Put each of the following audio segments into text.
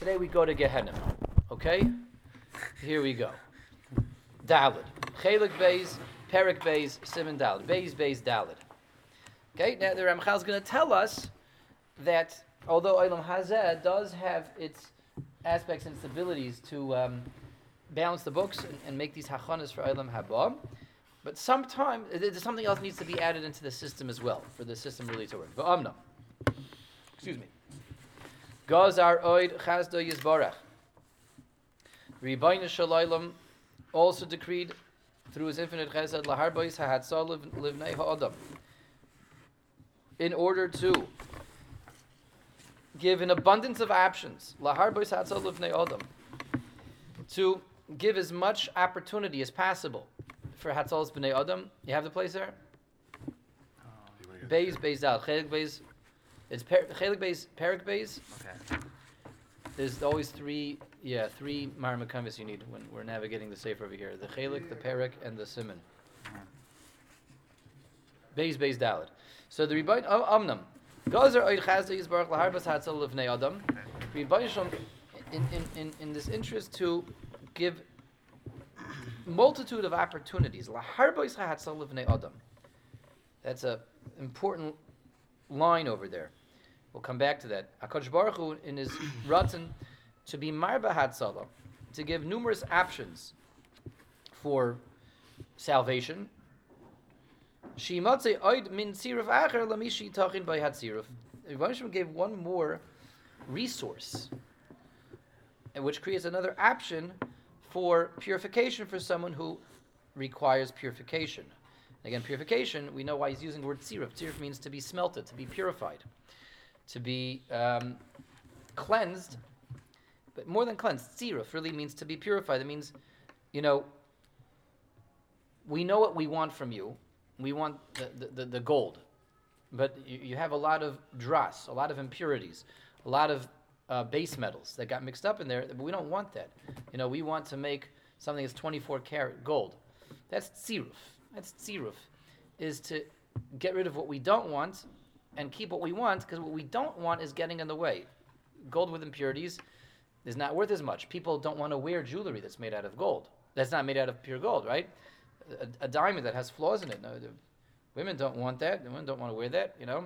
Today we go to Gehenna. Okay? Here we go. Dalid. Chelik Beis, Perik Beis, Simon Dalid. Beis, Beis, Dalid. Okay, now the Ramchal is going to tell us that although Olam Hazeh does have its aspects and its abilities to um, balance the books and, and, make these hachanas for Olam Haba, but sometimes something else needs to be added into the system as well for the system really to work. Excuse me. Gazar oid chazdo yizbarach. Ribayna shalaylam also decreed through his infinite chesed laharbois hahatzal livnei ha'adam. In order to give an abundance of options, laharbois hahatzal livnei adam, to give as much opportunity as possible for Hatzalas B'nai Adam. You have the place there? Beis, Beis Dal. Chelik Beis. It's Chelik Beis, Perik Beis. Okay. There's always three, yeah, three Marmakamis you need when we're navigating the safe over here. The Chelik, the Perik, and the Simon. Beis, Beis Dalit. So the Rebbein, oh, Amnam. Gazer Oid Chazda Yisbarach Laharbas Hatzal Livnei Adam. Rebbein in, in, in, in this interest to give multitude of opportunities. That's an important line over there. We'll come back to that. Akash Baruch Hu, in his Ratzin, to be Marba Hatzalah, to give numerous options for salvation. Shimatze oid min siruf acher lamishi tachin by hatziruf. Rebbeinu gave one more resource, which creates another option for purification for someone who requires purification. Again, purification, we know why he's using the word tziruf. Tziruf means to be smelted, to be purified, to be um, cleansed. But more than cleansed, tziruf really means to be purified. It means, you know, we know what we want from you. We want the, the, the gold. But you, you have a lot of dross, a lot of impurities, a lot of uh, base metals that got mixed up in there, but we don't want that. You know, we want to make something that's 24 karat gold. That's tziruf. That's tziruf, is to get rid of what we don't want and keep what we want, because what we don't want is getting in the way. Gold with impurities is not worth as much. People don't want to wear jewelry that's made out of gold. That's not made out of pure gold, right? A, a diamond that has flaws in it. No, women don't want that. The Women don't want to wear that, you know.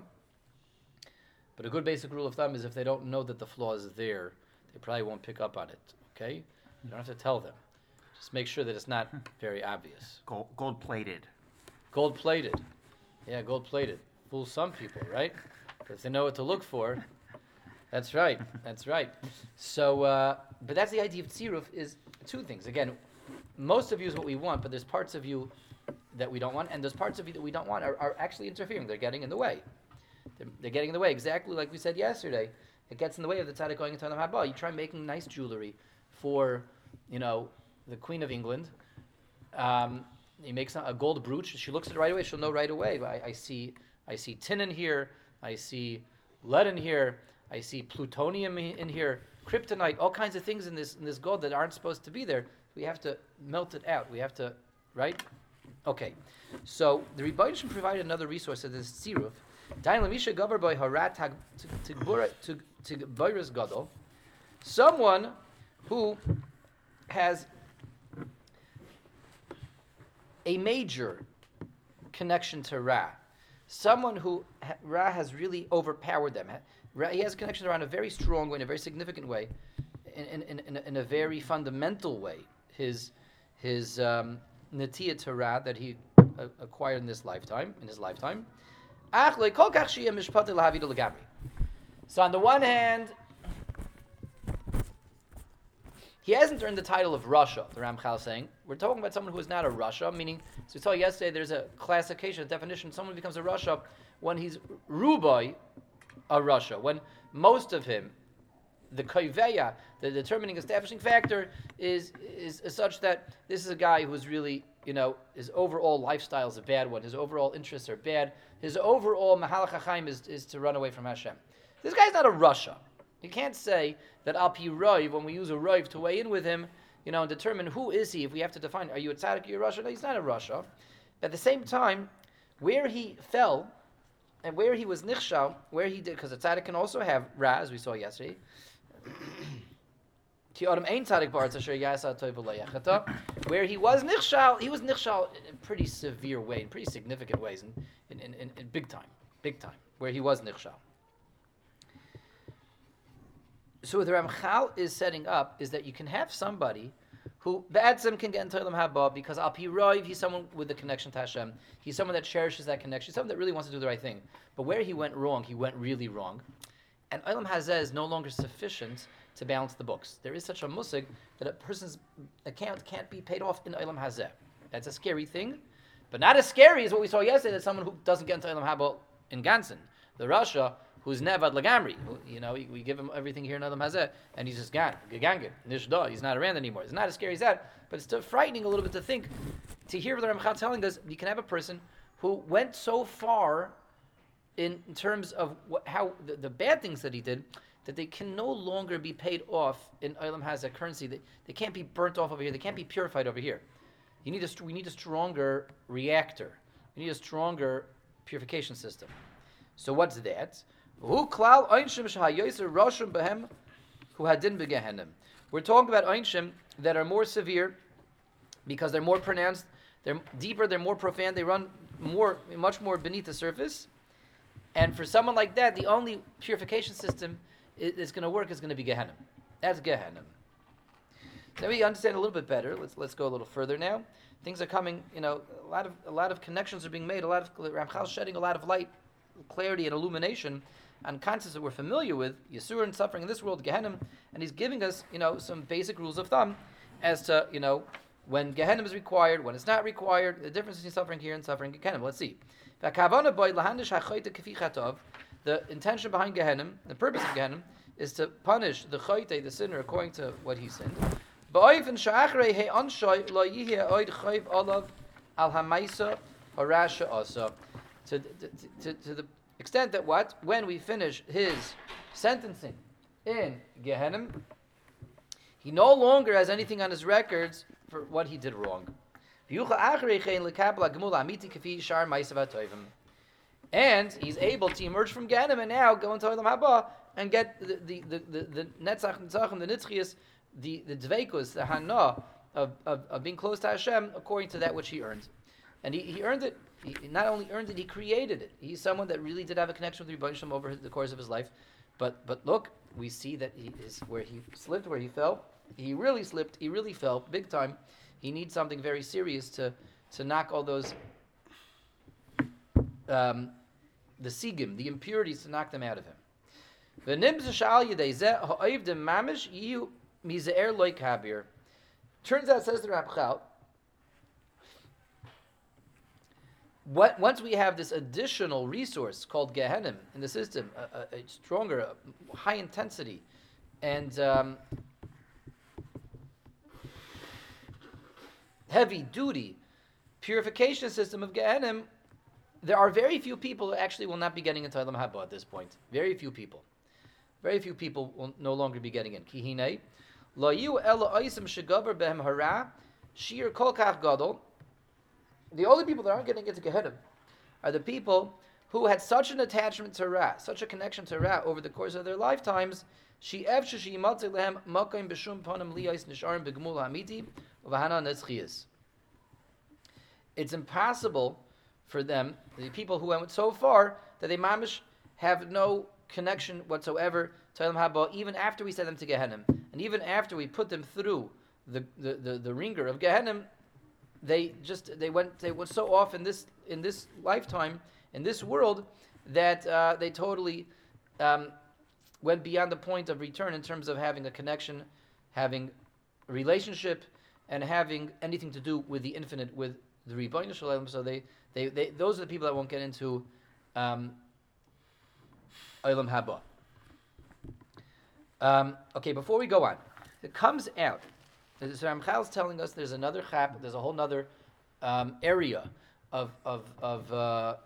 But a good basic rule of thumb is if they don't know that the flaw is there, they probably won't pick up on it. Okay? You don't have to tell them. Just make sure that it's not hmm. very obvious. Gold, gold plated. Gold plated. Yeah, gold plated. Fool some people, right? Because they know what to look for. That's right. That's right. So, uh, but that's the idea of tziruf is two things. Again, most of you is what we want, but there's parts of you that we don't want, and those parts of you that we don't want are, are actually interfering. They're getting in the way. They're, they're, getting in the way, exactly like we said yesterday. It gets in the way of the tzaddik going into the haba. You try making nice jewelry for, you know, the Queen of England. Um, he makes a gold brooch. She looks at it right away. She'll know right away. I, I see, I see tin in here. I see lead in here. I see plutonium in here. Kryptonite. All kinds of things in this in this gold that aren't supposed to be there. We have to melt it out. We have to, right? Okay. So the Rebbeinu provided another resource that is tziruf Someone who has a major connection to Ra. Someone who Ra has really overpowered them. Ra, he has connections around a very strong way, in a very significant way, in, in, in, in a very fundamental way. His his um, to Ra that he uh, acquired in this lifetime, in his lifetime. So on the one hand, he hasn't earned the title of rasha, the Ramchal saying. We're talking about someone who is not a rasha, meaning, as we saw yesterday, there's a classification, a definition. Someone becomes a rasha when he's Rubai, a rasha, when most of him, the koiveya, the determining establishing factor, is, is, is such that this is a guy who's really you know, his overall lifestyle is a bad one. His overall interests are bad. His overall mahalach is, is to run away from Hashem. This guy's not a rasha. You can't say that al pi when we use a roiv to weigh in with him, you know, and determine who is he, if we have to define, are you a tzaddik, are you a rasha? No, he's not a rasha. At the same time, where he fell, and where he was nichshal, where he did, because a tzaddik can also have ra, as we saw yesterday, where he was nichshal, he was nichshal in pretty severe way, in pretty significant ways, in, in, in, in big time, big time, where he was nichshal. So what the Ramchal is setting up is that you can have somebody who Be'etzim can get into Olam Haba because Al Piroiv, he's someone with a connection to Hashem. He's someone that cherishes that connection, someone that really wants to do the right thing. But where he went wrong, he went really wrong. And Olam Hazeh is no longer sufficient to balance the books. There is such a musig that a person's account can't be paid off in Olam Hazeh. That's a scary thing, but not as scary as what we saw yesterday that someone who doesn't get into Olam Haba in Gansen. The rasha who's Nevad Lagamri, you know, we, give him everything here in Olam Hazeh, and he's just gone, Gagangin, Nishda, he's not around anymore. It's not as scary as that, but it's still frightening a little bit to think, to hear the Ramchal telling us, you can have a person who went so far in, in terms of what, how the, the bad things that he did, that they can no longer be paid off in Olam Hazeh currency. They, they can't be burnt off over here. They can't be purified over here. You need a, we need a stronger reactor. We need a stronger purification system. So what's that? Who klal einshim shahayoser roshim behem who hadin begehenim. We're talking about einshim that are more severe because they're more pronounced, they're deeper, they're more profound, they run more, much more beneath the surface. And for someone like that, the only purification system is going to work is going to be Gehenna. That's Gehenna. Then we understand a little bit better. Let's let's go a little further now. Things are coming. You know, a lot of a lot of connections are being made. A lot of Ramchal shedding a lot of light, clarity, and illumination on concepts that we're familiar with, Yisur and suffering in this world, Gehenna, and he's giving us, you know, some basic rules of thumb as to, you know, when Gehenna is required, when it's not required, the difference between suffering here and suffering in Gehenna. Let's see. The intention behind Gehenna, the purpose of Gehenna, is to punish the chayte, the sinner, according to what he sinned. To, to, to, to the extent that what? When we finish his sentencing in Gehenna, he no longer has anything on his records for what he did wrong. And he's able to emerge from Gehenna and now go into Olam Haba and get the the the the, the netzach and the nitzchias, the the dveikus, the hana of, of, of being close to Hashem according to that which he earned, and he, he earned it he not only earned it, he created it. He's someone that really did have a connection with the Rebbe over the course of his life. But but look, we see that he is where he slipped, where he fell. He really slipped. He really fell big time. He needs something very serious to to knock all those um, the sigim, the impurities, to knock them out of him. Turns out, says the Ramchal, what, once we have this additional resource called Gehenim in the system, a, a, a stronger, a high intensity, and um, heavy duty purification system of Gehenim, there are very few people who actually will not be getting into Olam Haba at this point. Very few people. Very few people will no longer be getting in. Kihine, lo yu ela oisim behem hara, shir kol kach gadol, the only people that aren't getting into Gehenna are the people who had such an attachment to Ra, such a connection to Ra over the course of their lifetimes. It's impossible for them, the people who went so far, that they mamish have no connection whatsoever to Olam Haba, even after we send them to Gehenna. And even after we put them through the, the, the, the ringer of Gehenna, they just they went they went so off in this in this lifetime in this world that uh, they totally um, went beyond the point of return in terms of having a connection, having a relationship, and having anything to do with the infinite, with the Rebbeinu Shalom. So they, they, they, those are the people that won't get into um, Olam Haba. Um, okay, before we go on, it comes out so is telling us there's another chap, there's a whole other um, area of, of, of uh,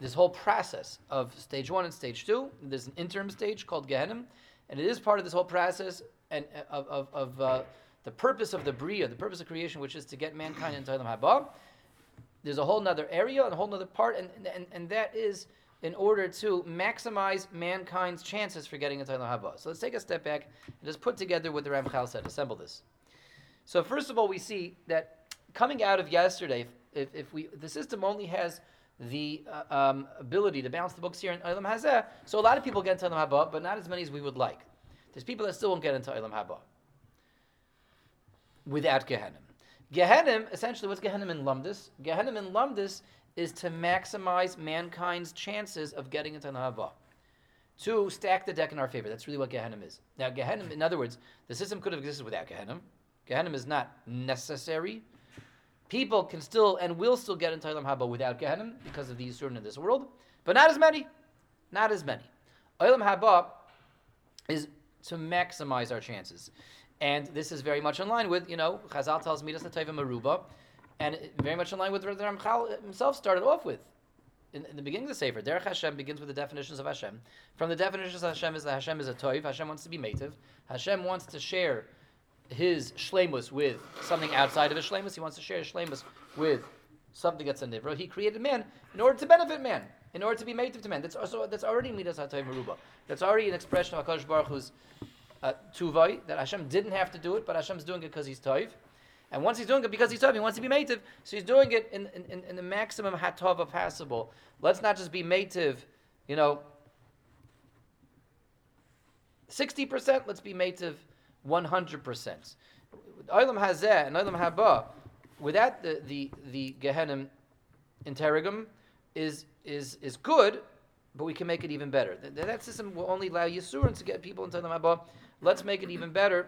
this whole process of stage one and stage two. There's an interim stage called Gehenim, and it is part of this whole process and uh, of, of, of uh, the purpose of the Bria, the purpose of creation, which is to get mankind into Olam Haba. There's a whole other area and a whole other part, and, and, and that is in order to maximize mankind's chances for getting into Olam Haba. So let's take a step back and just put together what the Ramchal said. Assemble this. So first of all, we see that coming out of yesterday, if, if we the system only has the uh, um, ability to balance the books here in Olam Hazeh, so a lot of people get into Olam Haba, but not as many as we would like. There's people that still won't get into Olam Haba without Gehenim. Gehenim, essentially, what's Gehenim in Lumdis? Gehenim in Lumdis is to maximize mankind's chances of getting into Nahava. To stack the deck in our favor. That's really what Gehenim is. Now, Gehenim, in other words, the system could have existed without Gehenim. Gehenim is not necessary. People can still and will still get into Olam Haba without Gehenim because of the Yisurin in this world, but not as many. Not as many. Olam Haba is to maximize our chances. And this is very much in line with, you know, Chazal tells Midas Natayva Maruba, and very much in line with what the Ramchal himself started off with. In, in, the beginning of the Sefer, Derech Hashem begins with the definitions of Hashem. From the definitions of Hashem is that Hashem is a toiv, Hashem wants to be mative, Hashem wants to share his shlemus with something outside of his shlemus, he wants to share his shlemus with something that's a nivra. He created man in order to benefit man, in order to be mative to man. That's also that's already midas hatoiv maruba. That's already an expression of Hakadosh Baruch Hu's uh, tuvai that Hashem didn't have to do it, but Hashem's doing it because he's toiv. And once he's doing it because he's toiv, he wants to be mative, so he's doing it in, in, in the maximum hatova possible. Let's not just be mative, you know, 60%, let's be mative 100%. Olam Hazeh and Olam Haba, without the, the, the Gehenim interrogum, is, is, is good, but we can make it even better. That, that system will only allow Yisurin to get people into the Haba Let's make it even better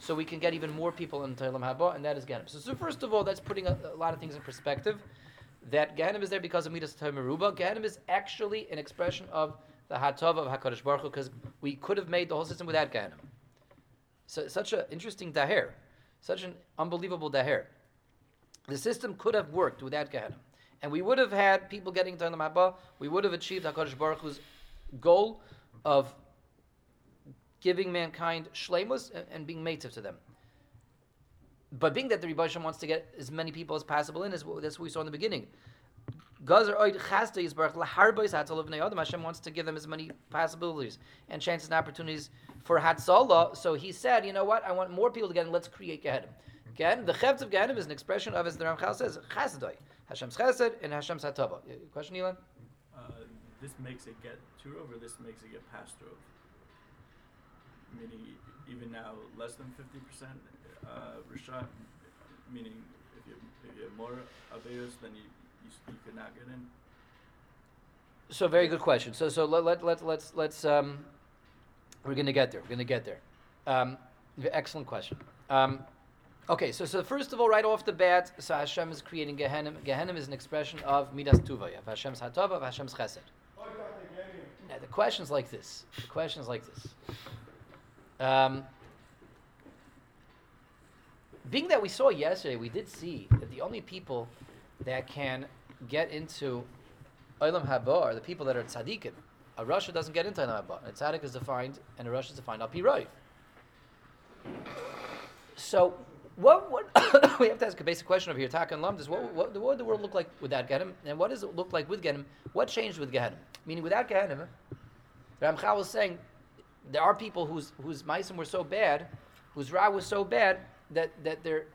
so we can get even more people into Olam Haba, and that is Gehenim. So, so, first of all, that's putting a, a, lot of things in perspective. That Gehenim is there because of Midas Meruba. Gehenim is actually an expression of the Hatov of HaKadosh Baruch Hu, because we could have made the whole system without Gehenim. So, such an interesting daher, such an unbelievable daher. The system could have worked without Gehenim. And we would have had people getting to Olam Haba, we would have achieved HaKadosh Baruch Hu's goal of giving mankind shlemus and, being mative to them. But being that the Rebbe wants to get as many people as possible in, is that's what we saw in the beginning. Hashem wants to give them as many possibilities and chances and opportunities for Hatzalah. So he said, you know what? I want more people to get in. Let's create Gehenim. Again, the Chevt of Gehenim is an expression of, as the Ramchal says, Chasadoi. Hashem's Chesed and Hashem's Hatava. Question, Elon? Uh, this makes it get Turov or this makes it get past Turov? Meaning even now less than 50% uh, Rishon, meaning if you, if you have more Aveos, then you, you, you could not get in? So very good question. So so let let let let's let's um, we're gonna get there. We're gonna get there. Um, excellent question. Um, okay, so so first of all, right off the bat, so Hashem is creating Gehenim. Gehenim is an expression of Midas Tuva, of Hashem's Hatava, of Hashem's Chesed. Now the question's like this. The question's like this. Um, being that we saw yesterday, we did see that the only people that can get into Olam Haba are the people that are tzaddikim. A rasha doesn't get into Olam Haba. A tzaddik is defined, and a rasha is defined al piroiv. So, what, what we have to ask a basic question over here, Taka and Lamdas, what, what, what would the world look like without Gehenim? And what does it look like with Gehenim? What changed with Gehenim? Meaning, without Gehenim, Ramchal was saying there are people whose whose meisim were so bad, whose ra was so bad that that they're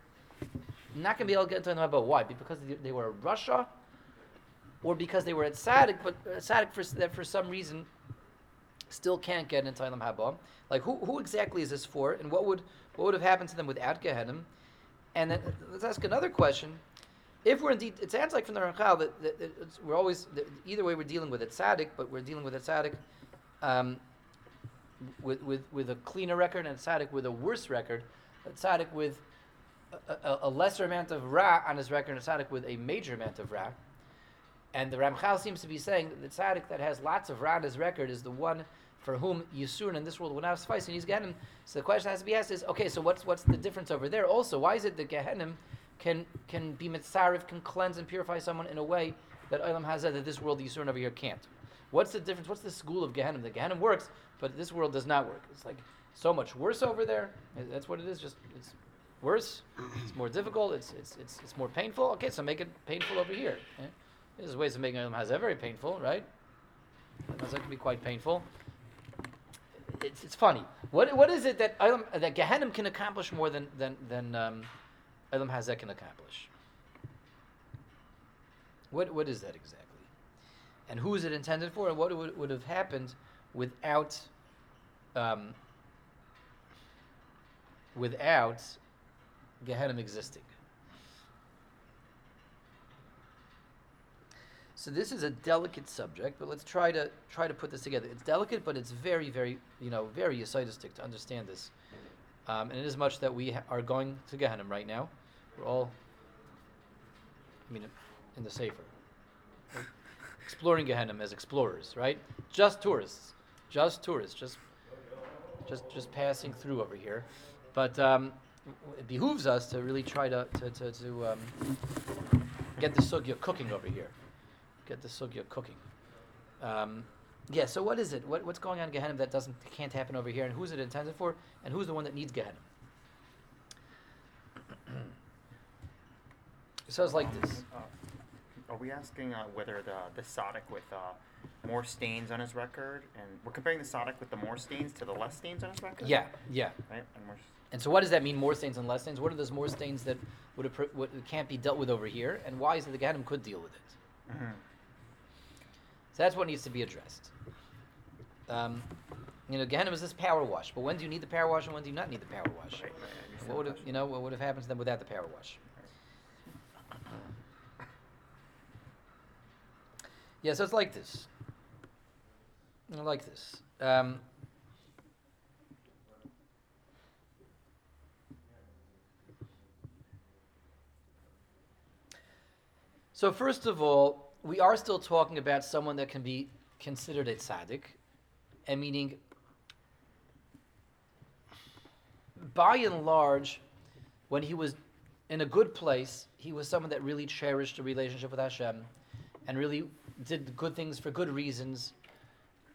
not going to be able to get into the about why? Because they were rasha, or because they were at tzaddik, but uh, tzaddik for that for some reason still can't get into Olam Haba. Like who who exactly is this for, and what would what would have happened to them without Gehenim? And then let's ask another question. If we're indeed, it sounds like from the Ramchal that, that, that we're always that either way we're dealing with it tzaddik, but we're dealing with it tzaddik um, with, with, with a cleaner record and tzaddik with a worse record, a tzaddik with a, a, a, lesser amount of ra on his record, and a tzaddik with a major amount of ra. And the Ramchal seems to be saying that the tzaddik that has lots of ra on his record is the one for whom Yisurin in this world will not suffice, and he's Gehenim. So the question has to be asked is, okay, so what's what's the difference over there? Also, why is it that Gehenim can can be mitzarif, can cleanse and purify someone in a way that Olam has that this world Yisurin over here can't? What's the difference? What's the school of Gehenim? The Gehenim works, but this world does not work. It's like so much worse over there. That's what it is. Just it's worse. It's more difficult. It's it's it's, it's more painful. Okay, so make it painful over here. Yeah? There's ways of making Olam Hazeh very painful, right? Mazeh can be quite painful. It's, it's funny. What what is it that Ilam, that Gehenim can accomplish more than than than um, Hazeh can accomplish? What what is that exactly? And who is it intended for? And what would, would have happened without um, without Gehenim existing? So this is a delicate subject, but let's try to try to put this together. It's delicate, but it's very, very, you know, very ascetistic to understand this. Um, and it is much that we ha- are going to Gehenna right now. We're all, I mean, in the We're exploring Gehenna as explorers, right? Just tourists, just tourists, just, just, just passing through over here. But um, it behooves us to really try to to to, to um, get the sugya cooking over here get the sugya cooking. Um, yeah. So what is it? What, what's going on in Gehenna that doesn't can't happen over here? And who's it intended for? And who's the one that needs Gehenna? so it's like this. Are we asking uh, whether the the tzaddik with uh, more stains on his record, and we're comparing the tzaddik with the more stains to the less stains on his record? Yeah. Yeah. Right. And we're, And so what does that mean? More stains and less stains. What are those more stains that would what can't be dealt with over here? And why is it the Gehenna could deal with it? Mhm. So that's what needs to be addressed. Um, you know, Gehenna is this power wash, but when do you need the power wash and when do you not need the power wash? Right, right, What would have, you know, what would have happened to them without the power wash? Yeah, so it's like this. Like this. Um, so first of all, we are still talking about someone that can be considered a tzaddik, and meaning by and large, when he was in a good place, he was someone that really cherished a relationship with Hashem and really did good things for good reasons.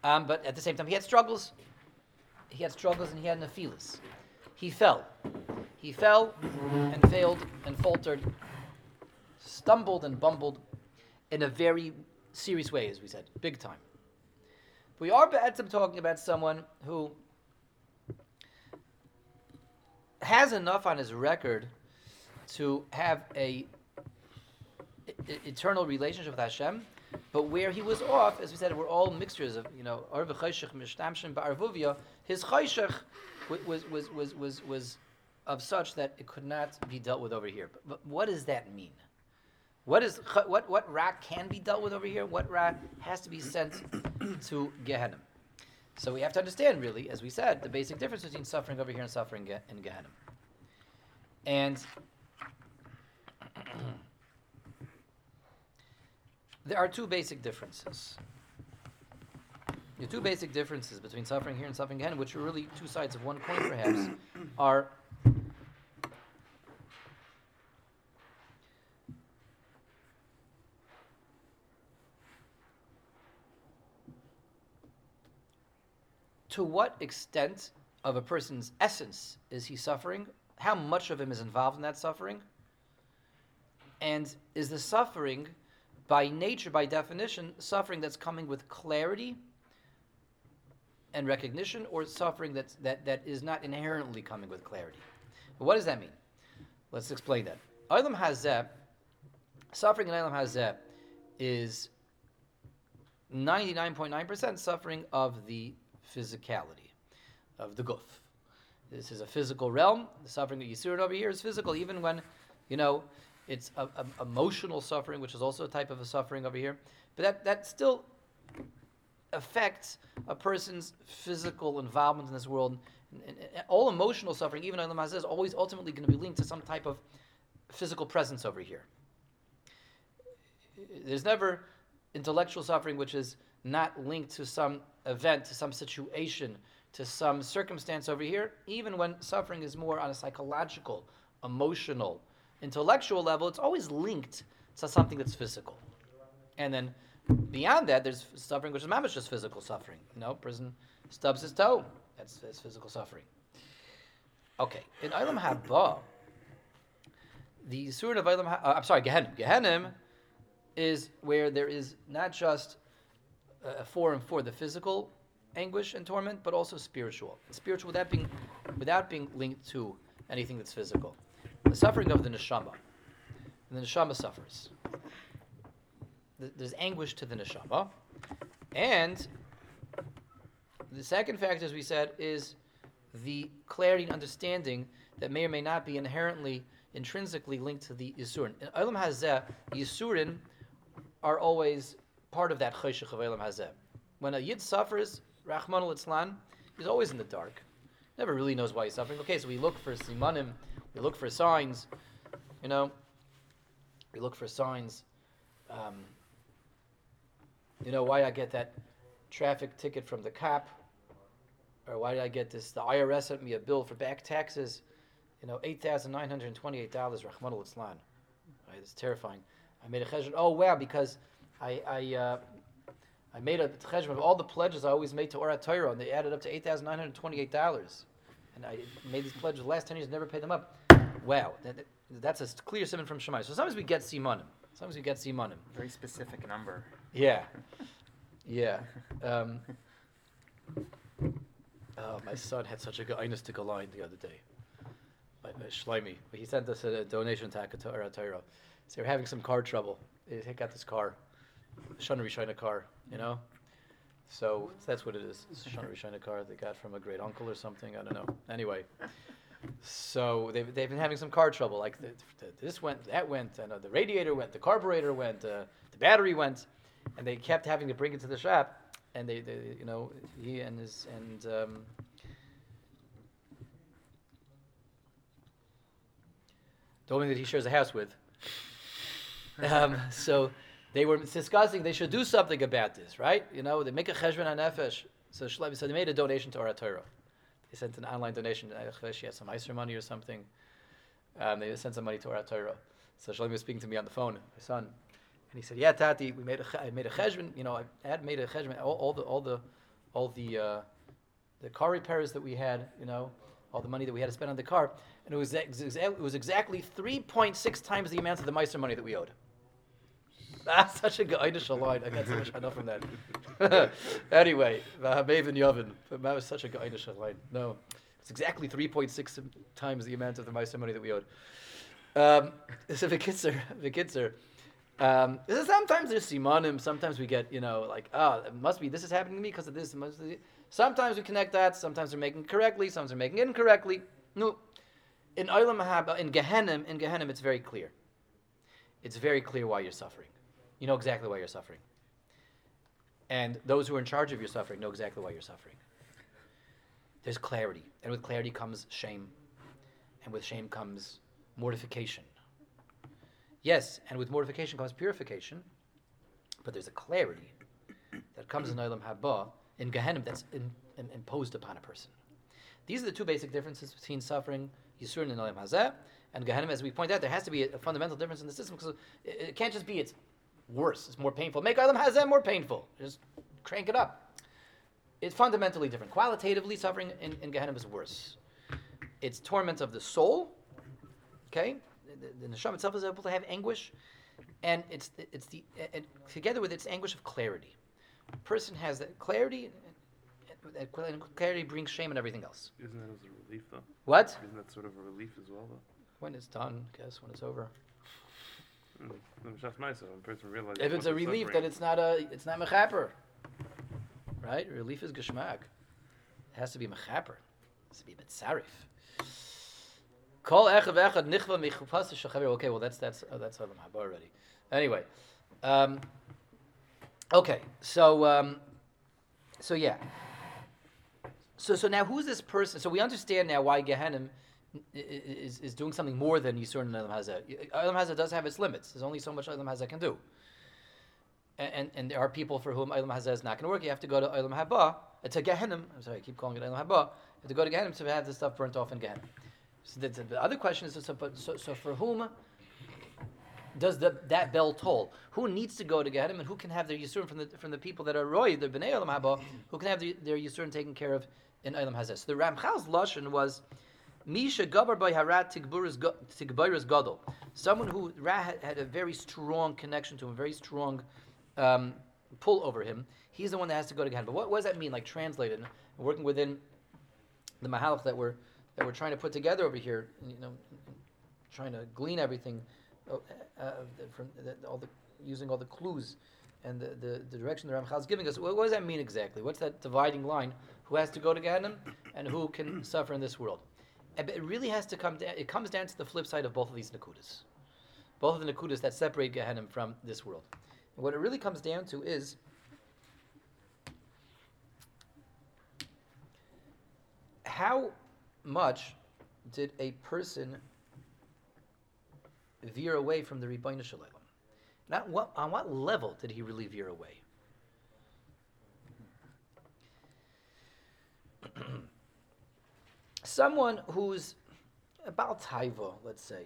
Um, but at the same time, he had struggles. He had struggles and he had nephilas. He fell. He fell and failed and faltered, stumbled and bumbled in a very serious way, as we said, big time. We are Ba'atim talking about someone who has enough on his record to have a eternal relationship with Hashem, but where he was off, as we said, we're all mixtures of you know arv chayshich mishtamshin ba'arvuvia. His chayshich was was was was was of such that it could not be dealt with over here. But, but what does that mean? What is what what ra can be dealt with over here? What ra has to be sent to Gehenna? So we have to understand, really, as we said, the basic difference between suffering over here and suffering in Gehenna. And there are two basic differences. The two basic differences between suffering here and suffering again, which are really two sides of one coin, perhaps, are to what extent of a person's essence is he suffering? How much of him is involved in that suffering? And is the suffering, by nature, by definition, suffering that's coming with clarity and recognition, or suffering that's, that, that is not inherently coming with clarity? What does that mean? Let's explain that. Olam Hazeh, suffering in Olam Hazeh is 99.9% suffering of the physicality, of the guf. This is a physical realm. The suffering that you see over here is physical, even when, you know, it's a, a- emotional suffering, which is also a type of a suffering over here. But that, that still affects a person's physical involvement in this world. And, and- and all emotional suffering, even on the Mazah, is always ultimately going to be linked to some type of physical presence over here. There's never intellectual suffering which is not linked to some event, to some situation, to some circumstance over here, even when suffering is more on a psychological, emotional, intellectual level, it's always linked to something that's physical. And then beyond that, there's suffering which is mamish just physical suffering. You know, person stubs his toe. That's, that's physical suffering. Okay, in Olam Haba, the Surah of Olam Ha- uh, I'm sorry, Gehenim. Gehenim is where there is not just a forum for the physical anguish and torment, but also spiritual. Spiritual without being, without being linked to anything that's physical. The suffering of the neshama. And the neshama suffers. There's anguish to the neshama. And the second factor, as we said, is the clarity and understanding that may or may not be inherently, intrinsically linked to the Yisurin. In Olam Hazeh, Yisurin are always part of that Choshech of Olam Hazeh. When a Yid suffers, Rahman al he's always in the dark. Never really knows why he's suffering. Okay, so we look for simanim, we look for signs, you know, we look for signs. Um, you know, why I get that traffic ticket from the cop, or why did I get this? The IRS sent me a bill for back taxes, you know, eight thousand nine hundred twenty-eight dollars. Rahman al Right, it's terrifying. I made a cheshbon. Oh wow, because I I uh, I made a cheshbon of all the pledges I always made to Orat Torah, and they added up to eight thousand nine hundred twenty-eight dollars. And I made these pledges the last ten years, never paid them up. Wow, that, that- that's a clear simon from Shemai. So sometimes we get simanim. Sometimes we get simanim. Very specific number. Yeah, yeah. Um, oh, my son had such a good einistic line the other day. My, my Shlomi, he sent us a donation to Akatara Torah. So they're having some car trouble. They got this car, Shana Rishina car, you know. So that's what it is. It's a Shana Rishina car they got from a great uncle or something. I don't know. Anyway, so they've, they've been having some car trouble. Like the, the, this went, that went, and uh, the radiator went, the carburetor went, uh, the battery went, and they kept having to bring it to the shop. And they, they you know, he and his and um, the woman that he shares a house with. Um, so they were discussing they should do something about this, right? You know, they make a cheshbon hanefesh. So Shlomi, so they made a donation to Orat Torah. Sent an online donation. She had some ICER money or something. Um, they sent some money to Orat Torah. So Shlomi was speaking to me on the phone, my son, and he said, "Yeah, Tati, we made a I made a cheshbon. You know, I had made a cheshbon. All, all the all the all the uh, the car repairs that we had. You know, all the money that we had to spend on the car, and it was exa- it was exactly three point six times the amount of the Meister money that we owed." That's such a good line. I got so much enough from that. anyway, Vahabev and Yavin. That was such a good Einish line. No, it's exactly 3.6 times the amount of the Meister money that we owed. Um, so Vikitzer, Vikitzer. Um, this is- sometimes there's simanim. Sometimes we get, you know, like, oh, it must be this is happening to me because of this. Sometimes we connect that. Sometimes they're making correctly. Sometimes they're making incorrectly. No, in Olam Haba, in Gehenim, in Gehenim, it's very clear. It's very clear why you're suffering. You know exactly why you're suffering. And those who are in charge of your suffering know exactly why you're suffering. There's clarity, and with clarity comes shame, and with shame comes mortification. Yes, and with mortification comes purification, but there's a clarity that comes in Olam Haba, in Gehenim, that's in, in- imposed upon a person. These are the two basic differences between suffering, Yisurin and Olam Hazeh, and Gehenim. As we point out, there has to be a, a fundamental difference in the system because it, it can't just be it's worse, it's more painful. Make Olam Hazeh more painful. Just crank it up. It's fundamentally different. Qualitatively, suffering in, in Gehenim is worse. It's torment of the soul, okay? The, the, neshama itself is able to have anguish, and it's, it's the, and together with its anguish of clarity. A person has that clarity, and clarity brings shame and everything else. Isn't that as a relief though? What? Isn't that sort of a relief as well though? When it's done, guess when it's over. Mm. It's just nice when a person realizes. If it's a relief, then it's not a, it's not mechaper. Right? Relief is geschmack. It has to be mechaper. It has to be mitzarif. Kol echav echad nichva michupas shachaver. Okay, well that's that's oh, that's Olam Haba already. Anyway, um, okay, so um, so yeah. So so now who's this person? So we understand now why Gehenim is, is doing something more than Yisur and Olam Hazeh. Olam Hazeh does have its limits. There's only so much Olam Hazeh can do. And, and, and there are people for whom Olam Hazeh is not going to work. You have to go to Olam Haba, uh, to Gehenim. I'm sorry, I keep calling it Olam Haba. You have to go to Gehenim to have this stuff burnt off in Gehenim. So the, the other question is, so, so, so for whom does the, that bell toll? Who needs to go to Gehenim and who can have their Yisurim from the, from the people that are Roy, the Bnei Olam Haba, who can have the, their Yisurim taken care of in Olam Hazeh? So the Ramchal's Lashon was, Misha Gabar by Harat Tigbaris Gadol. Someone who Ra had, had a very strong connection to him, very strong um, pull over him. He's the one that has to go to Gehenna. But what, what does that mean? Like translated, working within the mahalach that we're that we're trying to put together over here. You know, trying to glean everything uh, uh, from the, all the using all the clues and the, the, the direction the Ramchal is giving us. What, what, does that mean exactly? What's that dividing line? Who has to go to Gehenna and who can suffer in this world? Eh, it really has to come down. It comes down to the flip side of both of these nakudas, both of the nakudas that separate Gehenna from this world. And what it really comes down to is how much did a person veer away from the Shel Olam? Not what, on what level did he really veer away? Someone who's about taiva, let's say,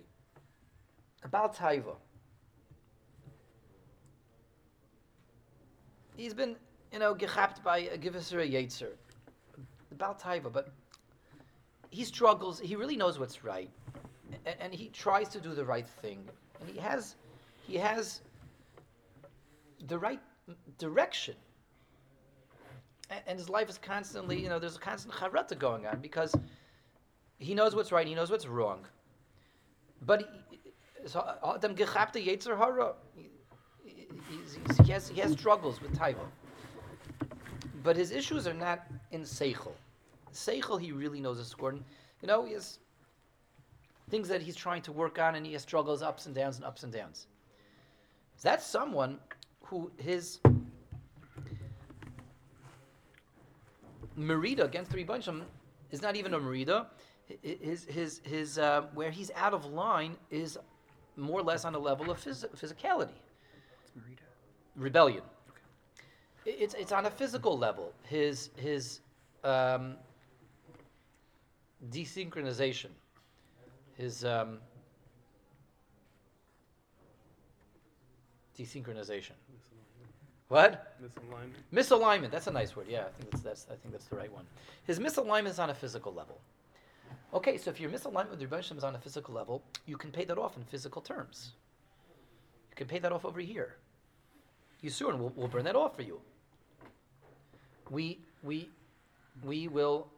about taiva. He's been, you know, gechapt by a givisra yetzer, about taiva, but he struggles. He really knows what's right, and, and he tries to do the right thing, and he has, he has the right direction. And his life is constantly, you know, there's a constant charata going on because he knows what's right, he knows what's wrong. But Adam gechabte yetzer hara. He has he has struggles with taiva. But his issues are not in seichel. Seichel, he really knows his score. You know, he has things that he's trying to work on, and he has struggles, ups and downs, and ups and downs. That's someone who his merida against the Rebbeinu is not even a merida. His his his uh, where he's out of line is more or less on a level of phys- physicality. Rebellion. Okay. It's it's on a physical level. His his um, desynchronization. His um, desynchronization. What? Misalignment. Misalignment. That's a nice word. Yeah, I think that's, that's I think that's the right one. His misalignment is on a physical level. Okay, so if your misalignment with your Rebbeinu is on a physical level, you can pay that off in physical terms. You can pay that off over here. You soon we'll, we'll burn that off for you. We we we will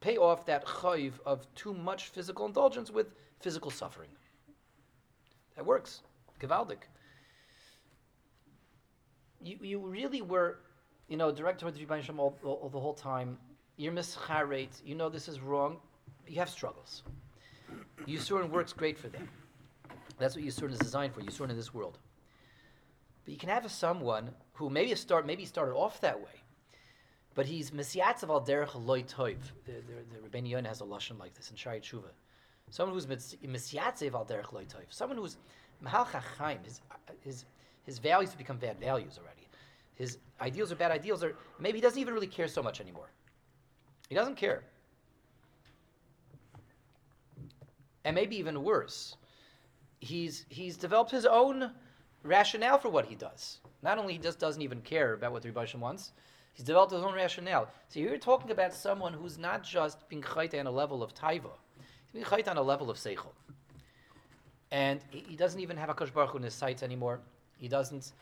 pay off that chayiv of too much physical indulgence with physical suffering. That works. Gavaldik you, you really were, you know, direct towards Rebbeinu Shem all, all, all, the whole time. You're mischaret. You know this is wrong. You have struggles. Yisurin works great for them. That's what Yisurin is designed for. Yisurin in this world. But you can have a someone who maybe start maybe started off that way, but he's misyatzav al derech loy toiv. The, the, the Yonah has a lashon like this in Shaarei Teshuva. Someone who's misyatzav al derech loy toiv. Someone who's mahal chachaim. His, his his values have become bad values already. His ideals are bad ideals, or maybe he doesn't even really care so much anymore. He doesn't care. And maybe even worse, he's, he's developed his own rationale for what he does. Not only he just doesn't even care about what the Rebbe wants, he's developed his own rationale. So you're talking about someone who's not just being chayta on a level of taiva, he's being chayta on a level of seichel. And he, he doesn't even have a Baruch Hu in his sights anymore. He doesn't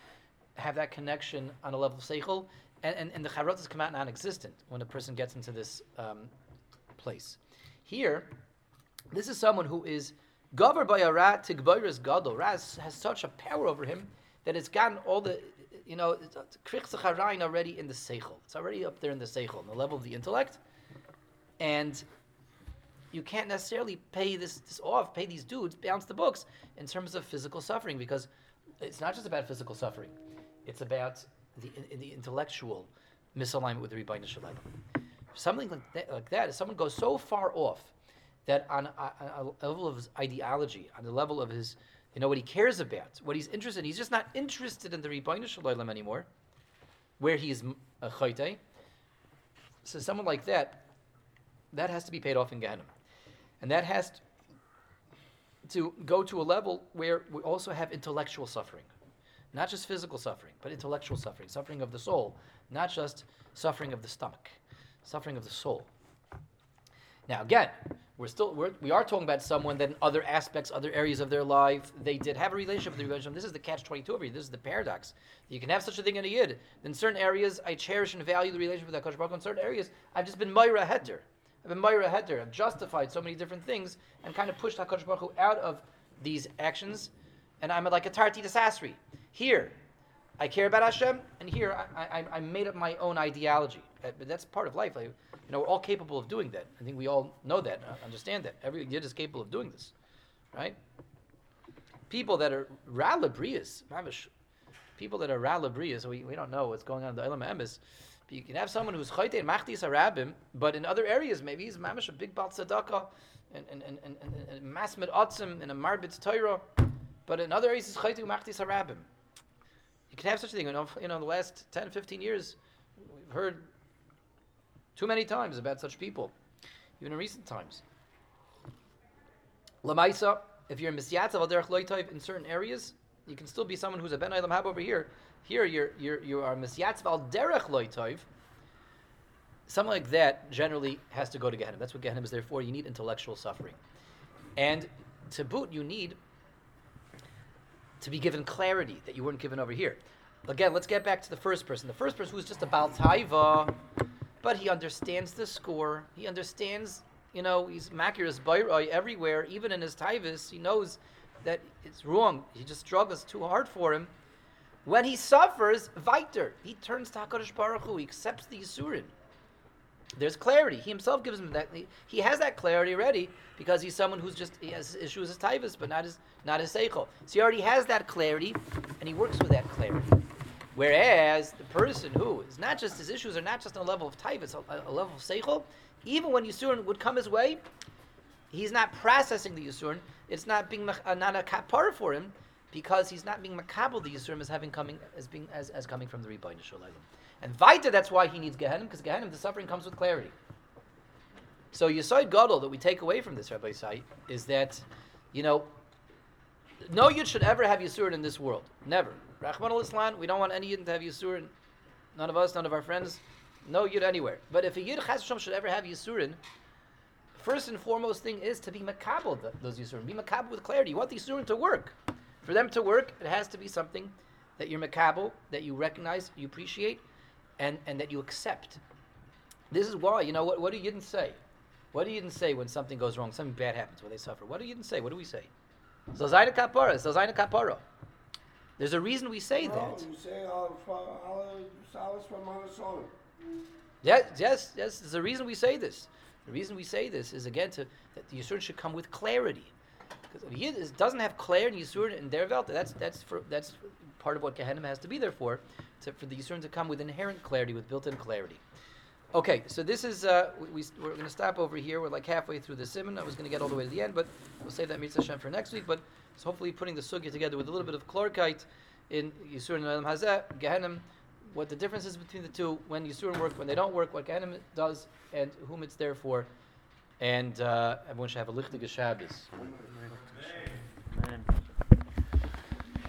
have that connection on a level of seichel, and, and, and the charotas come out non-existent when a person gets into this um, place. Here, this is someone who is governed by a rat tigboiris gadol. Rat has such a power over him that it's gotten all the, you know, krichzacharain already in the seichel. It's already up there in the seichel, in the level of the intellect, and you can't necessarily pay this, this off, pay these dudes, bounce the books in terms of physical suffering because it's not just about physical suffering; it's about the the intellectual misalignment with the Rebbeinu Shalom. Something like that, like that, if someone goes so far off that on a, a, level of his ideology, on the level of his, you know, what he cares about, what he's interested in, he's just not interested in the Rebbeinu Shalom anymore, where he's a chayte. So someone like that, that has to be paid off in Gehenna. And that has to go to a level where we also have intellectual suffering. Not just physical suffering, but intellectual suffering, suffering of the soul, not just suffering of the stomach, suffering of the soul. Now, again, We're still we're, we are talking about someone that in other aspects, other areas of their life, they did have a relationship with the relationship. This is the catch twenty two of here. This is the paradox. You can have such a thing in a yid. In certain areas, I cherish and value the relationship with Hakadosh Baruch. In certain areas, I've just been Myra Heter. I've been Myra Heter. I've justified so many different things and kind of pushed Hakadosh Baruch Hu out of these actions, and I'm like a tarti desasri. Here, I care about Hashem, and here I, I, I made up my own ideology. That- But that's part of life. You know, we're all capable of doing that. I think we all know that, uh, understand that. Every yid is capable of doing this, right? People that are ralabrias, people that are ralabrias, we, we don't know what's going on in the Olam Emes. But you can have someone who's chayte and machtis harabim, but in other areas, maybe he's mamish a big bal tzedakah, and and and and, and, masmid atzim and a marbitz Torah, but in other areas, he's chayte machtis harabim. You can have such a thing. You know, you know, in the last 10, 15 years, we've heard too many times about such people, even in recent times. Lamaisa, if you're misyatzav al derech loitayv in certain areas, you can still be someone who's a ben hab over here. Here, you're you're you are misyatzav al derech loitayv. Someone like that generally has to go to Gehenna. That's what Gehenna is there for. You need intellectual suffering, and to boot, you need to be given clarity that you weren't given over here. Again, let's get back to the first person. The first person who's just a Baal Taiva, but he understands the score. He understands, you know, he's Makiris Bayroi everywhere, even in his Taivis. He knows that it's wrong. He just struggles too hard for him. When he suffers, Viter, he turns to HaKadosh Baruch Hu. He accepts the Yisurin. There's clarity. He himself gives him that. He, he has that clarity already because he's someone who's just he has issues as Taivas, but not as not as Seichel. So he already has that clarity, and he works with that clarity. Whereas the person who is not just his issues are not just on a level of Taivas, a, a level of Seichel, even when Yisurin would come his way, he's not processing the Yisurin. It's not being uh, not a kapar for him because he's not being makabel the Yisurim as having coming as being as, as coming from the Ribbono Shel Olam. And Vaita, that's why he needs Gehinom, because Gehinom, the suffering comes with clarity. So Yisoid Gadol that we take away from this, Rabbosai, is that, you know, no Yid should ever have Yisurin in this world. Never. Rachmana litzlan, we don't want any Yid to have Yisurin. None of us, none of our friends. No Yid anywhere. But if a Yid Hashem should ever have Yisurin, first and foremost thing is to be makabel th- those Yisurin. Be makabel with clarity. You want the Yisurin to work. For them to work, it has to be something that you're makabel, that you recognize, you appreciate, and, and that you accept. This is why, you know, what, what do Yidden say? What do Yidden say when something goes wrong, something bad happens, when they suffer? What do Yidden say? What do we say? Zalzayna kapara, Zalzayna kapara. There's a reason we say No, that. you say uh, uh, from Minnesota. Yes, yes, yes. There's a reason we say this. The reason we say this is again to that the Yisurin should come with clarity. Because if Yid doesn't have clarity in Yisurin in their Welt, that's that's for that's part of what Gehinom has to be there for, to, for the Yisurin to come with inherent clarity, with built-in clarity. Okay, so this is uh, we, we we're going to stop over here. We're like halfway through the siman. I was going to get all the way to the end, but we'll save that mitzvah Hashem for next week. But it's hopefully putting the sugya together with a little bit of chlorite in Yisurin and Olam Hazeh, Gehinom, what the difference is between the two, when Yisurim work, when they don't work, what Gehinom does, and whom it's there for. And uh, everyone should have a lichtige Shabbos.